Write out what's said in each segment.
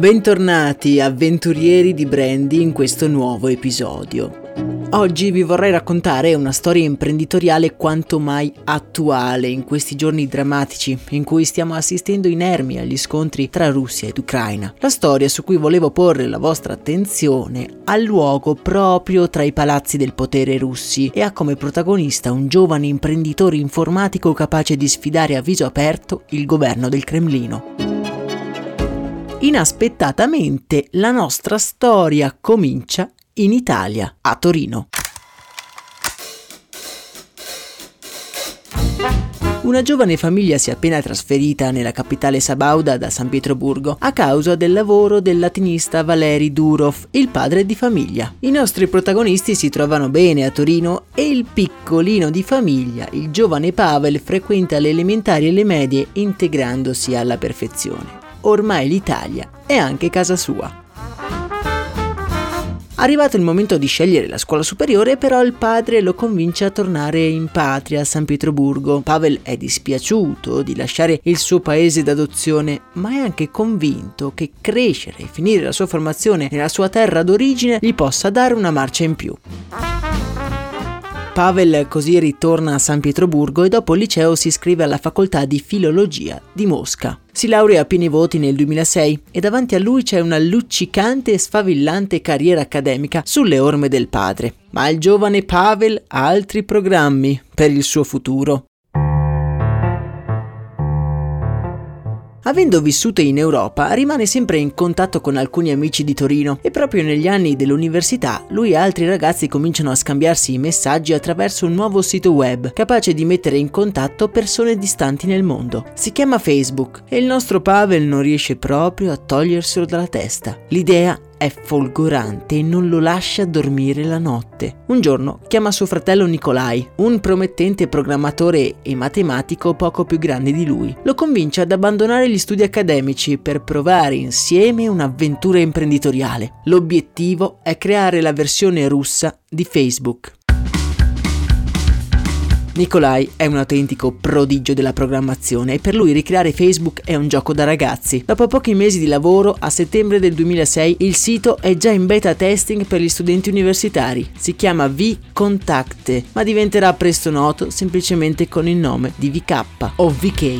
Bentornati avventurieri di Brandy in questo nuovo episodio. Oggi vi vorrei raccontare una storia imprenditoriale quanto mai attuale in questi giorni drammatici in cui stiamo assistendo inermi agli scontri tra Russia ed Ucraina. La storia su cui volevo porre la vostra attenzione ha luogo proprio tra i palazzi del potere russi e ha come protagonista un giovane imprenditore informatico capace di sfidare a viso aperto il governo del Cremlino inaspettatamente la nostra storia comincia in Italia, a Torino. Una giovane famiglia si è appena trasferita nella capitale sabauda da San Pietroburgo a causa del lavoro del latinista Valeri Durov, il padre di famiglia. I nostri protagonisti si trovano bene a Torino e il piccolino di famiglia, il giovane Pavel, frequenta le elementari e le medie integrandosi alla perfezione ormai l'Italia è anche casa sua. Arrivato il momento di scegliere la scuola superiore, però il padre lo convince a tornare in patria a San Pietroburgo. Pavel è dispiaciuto di lasciare il suo paese d'adozione, ma è anche convinto che crescere e finire la sua formazione nella sua terra d'origine gli possa dare una marcia in più. Pavel così ritorna a San Pietroburgo e dopo il liceo si iscrive alla facoltà di filologia di Mosca. Si laurea a pieni voti nel 2006 e davanti a lui c'è una luccicante e sfavillante carriera accademica sulle orme del padre. Ma il giovane Pavel ha altri programmi per il suo futuro. Avendo vissuto in Europa, rimane sempre in contatto con alcuni amici di Torino e proprio negli anni dell'università lui e altri ragazzi cominciano a scambiarsi i messaggi attraverso un nuovo sito web capace di mettere in contatto persone distanti nel mondo. Si chiama Facebook e il nostro Pavel non riesce proprio a toglierselo dalla testa. L'idea è folgorante e non lo lascia dormire la notte. Un giorno chiama suo fratello Nikolai, un promettente programmatore e matematico poco più grande di lui. Lo convince ad abbandonare gli studi accademici per provare insieme un'avventura imprenditoriale. L'obiettivo è creare la versione russa di Facebook. Nikolai è un autentico prodigio della programmazione e per lui ricreare Facebook è un gioco da ragazzi. Dopo pochi mesi di lavoro, a settembre del 2006, il sito è già in beta testing per gli studenti universitari. Si chiama V-Contact, ma diventerà presto noto semplicemente con il nome di VK o VK.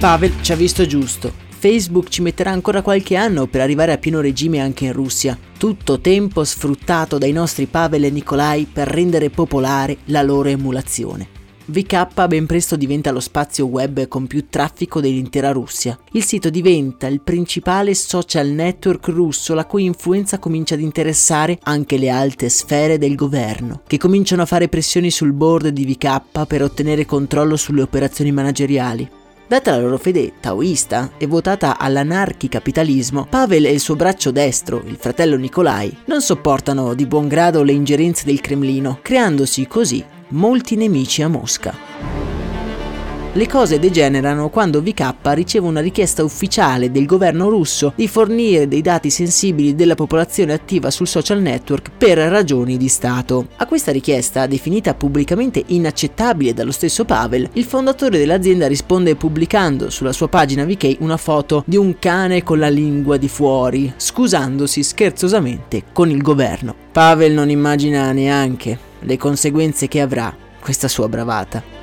Pavel ci ha visto giusto Facebook ci metterà ancora qualche anno per arrivare a pieno regime anche in Russia. Tutto tempo sfruttato dai nostri Pavel e Nikolai per rendere popolare la loro emulazione. VK ben presto diventa lo spazio web con più traffico dell'intera Russia. Il sito diventa il principale social network russo la cui influenza comincia ad interessare anche le alte sfere del governo, che cominciano a fare pressioni sul board di VK per ottenere controllo sulle operazioni manageriali. Data la loro fede taoista e votata all'anarchicapitalismo, Pavel e il suo braccio destro, il fratello Nikolai, non sopportano di buon grado le ingerenze del Cremlino, creandosi così molti nemici a Mosca. Le cose degenerano quando VK riceve una richiesta ufficiale del governo russo di fornire dei dati sensibili della popolazione attiva sul social network per ragioni di Stato. A questa richiesta, definita pubblicamente inaccettabile dallo stesso Pavel, il fondatore dell'azienda risponde pubblicando sulla sua pagina VK una foto di un cane con la lingua di fuori, scusandosi scherzosamente con il governo. Pavel non immagina neanche le conseguenze che avrà questa sua bravata.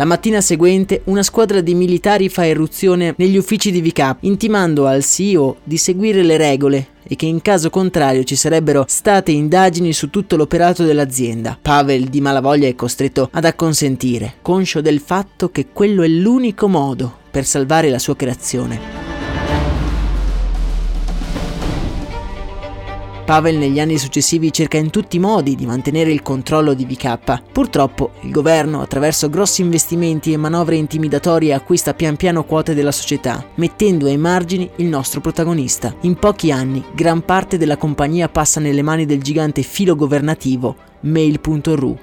La mattina seguente una squadra di militari fa irruzione negli uffici di VK, intimando al CEO di seguire le regole e che in caso contrario ci sarebbero state indagini su tutto l'operato dell'azienda. Pavel di malavoglia è costretto ad acconsentire, conscio del fatto che quello è l'unico modo per salvare la sua creazione. Pavel negli anni successivi cerca in tutti i modi di mantenere il controllo di VK. Purtroppo il governo, attraverso grossi investimenti e manovre intimidatorie, acquista pian piano quote della società, mettendo ai margini il nostro protagonista. In pochi anni, gran parte della compagnia passa nelle mani del gigante filo governativo Mail.ru.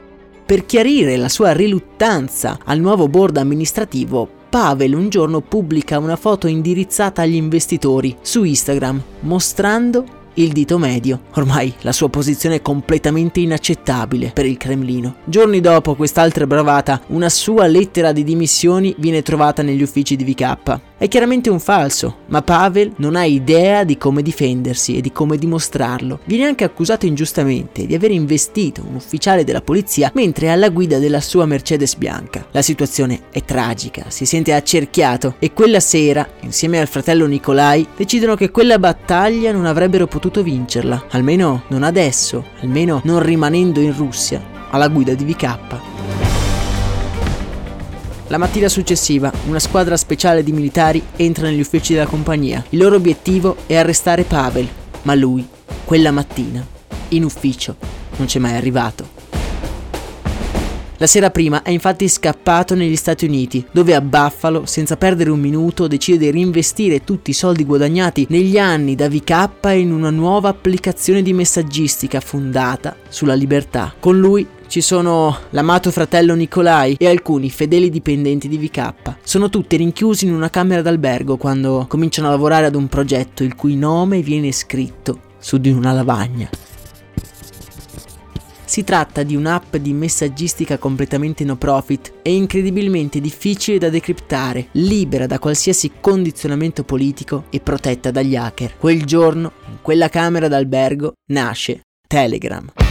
Per chiarire la sua riluttanza al nuovo board amministrativo, Pavel un giorno pubblica una foto indirizzata agli investitori su Instagram, mostrando il dito medio. Ormai la sua posizione è completamente inaccettabile per il Cremlino. Giorni dopo quest'altra bravata, una sua lettera di dimissioni viene trovata negli uffici di VK. È chiaramente un falso, ma Pavel non ha idea di come difendersi e di come dimostrarlo. Viene anche accusato ingiustamente di aver investito un ufficiale della polizia mentre è alla guida della sua Mercedes bianca. La situazione è tragica, si sente accerchiato e quella sera, insieme al fratello Nikolai, decidono che quella battaglia non avrebbero potuto vincerla, almeno non adesso, almeno non rimanendo in Russia alla guida di VK. La mattina successiva, una squadra speciale di militari entra negli uffici della compagnia. Il loro obiettivo è arrestare Pavel, ma lui, quella mattina, in ufficio, non c'è mai arrivato. La sera prima è infatti scappato negli Stati Uniti, dove a Buffalo, senza perdere un minuto, decide di reinvestire tutti i soldi guadagnati negli anni da VK in una nuova applicazione di messaggistica fondata sulla libertà. Con lui ci sono l'amato fratello Nikolai e alcuni fedeli dipendenti di VK. Sono tutti rinchiusi in una camera d'albergo quando cominciano a lavorare ad un progetto il cui nome viene scritto su di una lavagna. Si tratta di un'app di messaggistica completamente no profit e incredibilmente difficile da decriptare, libera da qualsiasi condizionamento politico e protetta dagli hacker. Quel giorno, in quella camera d'albergo, nasce Telegram.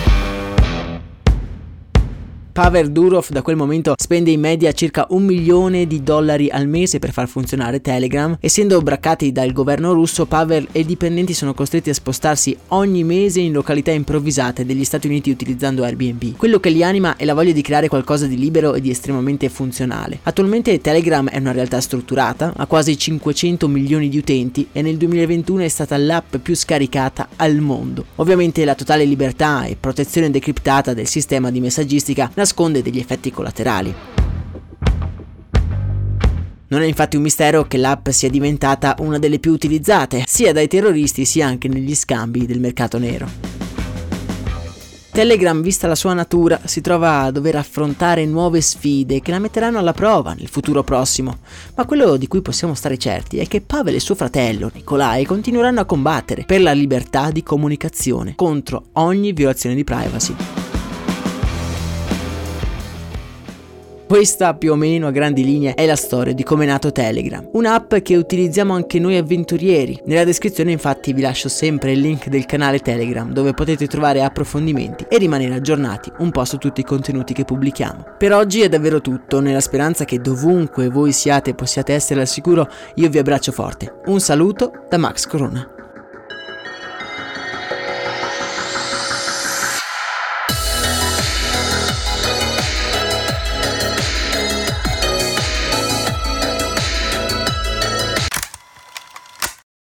Pavel Durov da quel momento spende in media circa un milione di dollari al mese per far funzionare Telegram. Essendo braccati dal governo russo, Pavel e i dipendenti sono costretti a spostarsi ogni mese in località improvvisate degli Stati Uniti utilizzando Airbnb. Quello che li anima è la voglia di creare qualcosa di libero e di estremamente funzionale. Attualmente Telegram è una realtà strutturata, ha quasi 500 milioni di utenti e nel 2021 è stata l'app più scaricata al mondo. Ovviamente la totale libertà e protezione decriptata del sistema di messaggistica nasconde degli effetti collaterali. Non è infatti un mistero che l'app sia diventata una delle più utilizzate, sia dai terroristi sia anche negli scambi del mercato nero. Telegram, vista la sua natura, si trova a dover affrontare nuove sfide che la metteranno alla prova nel futuro prossimo, ma quello di cui possiamo stare certi è che Pavel e suo fratello Nikolai continueranno a combattere per la libertà di comunicazione contro ogni violazione di privacy. Questa più o meno a grandi linee è la storia di come è nato Telegram, un'app che utilizziamo anche noi avventurieri. Nella descrizione infatti vi lascio sempre il link del canale Telegram dove potete trovare approfondimenti e rimanere aggiornati un po' su tutti i contenuti che pubblichiamo. Per oggi è davvero tutto, nella speranza che dovunque voi siate possiate essere al sicuro, io vi abbraccio forte. Un saluto da Max Corona.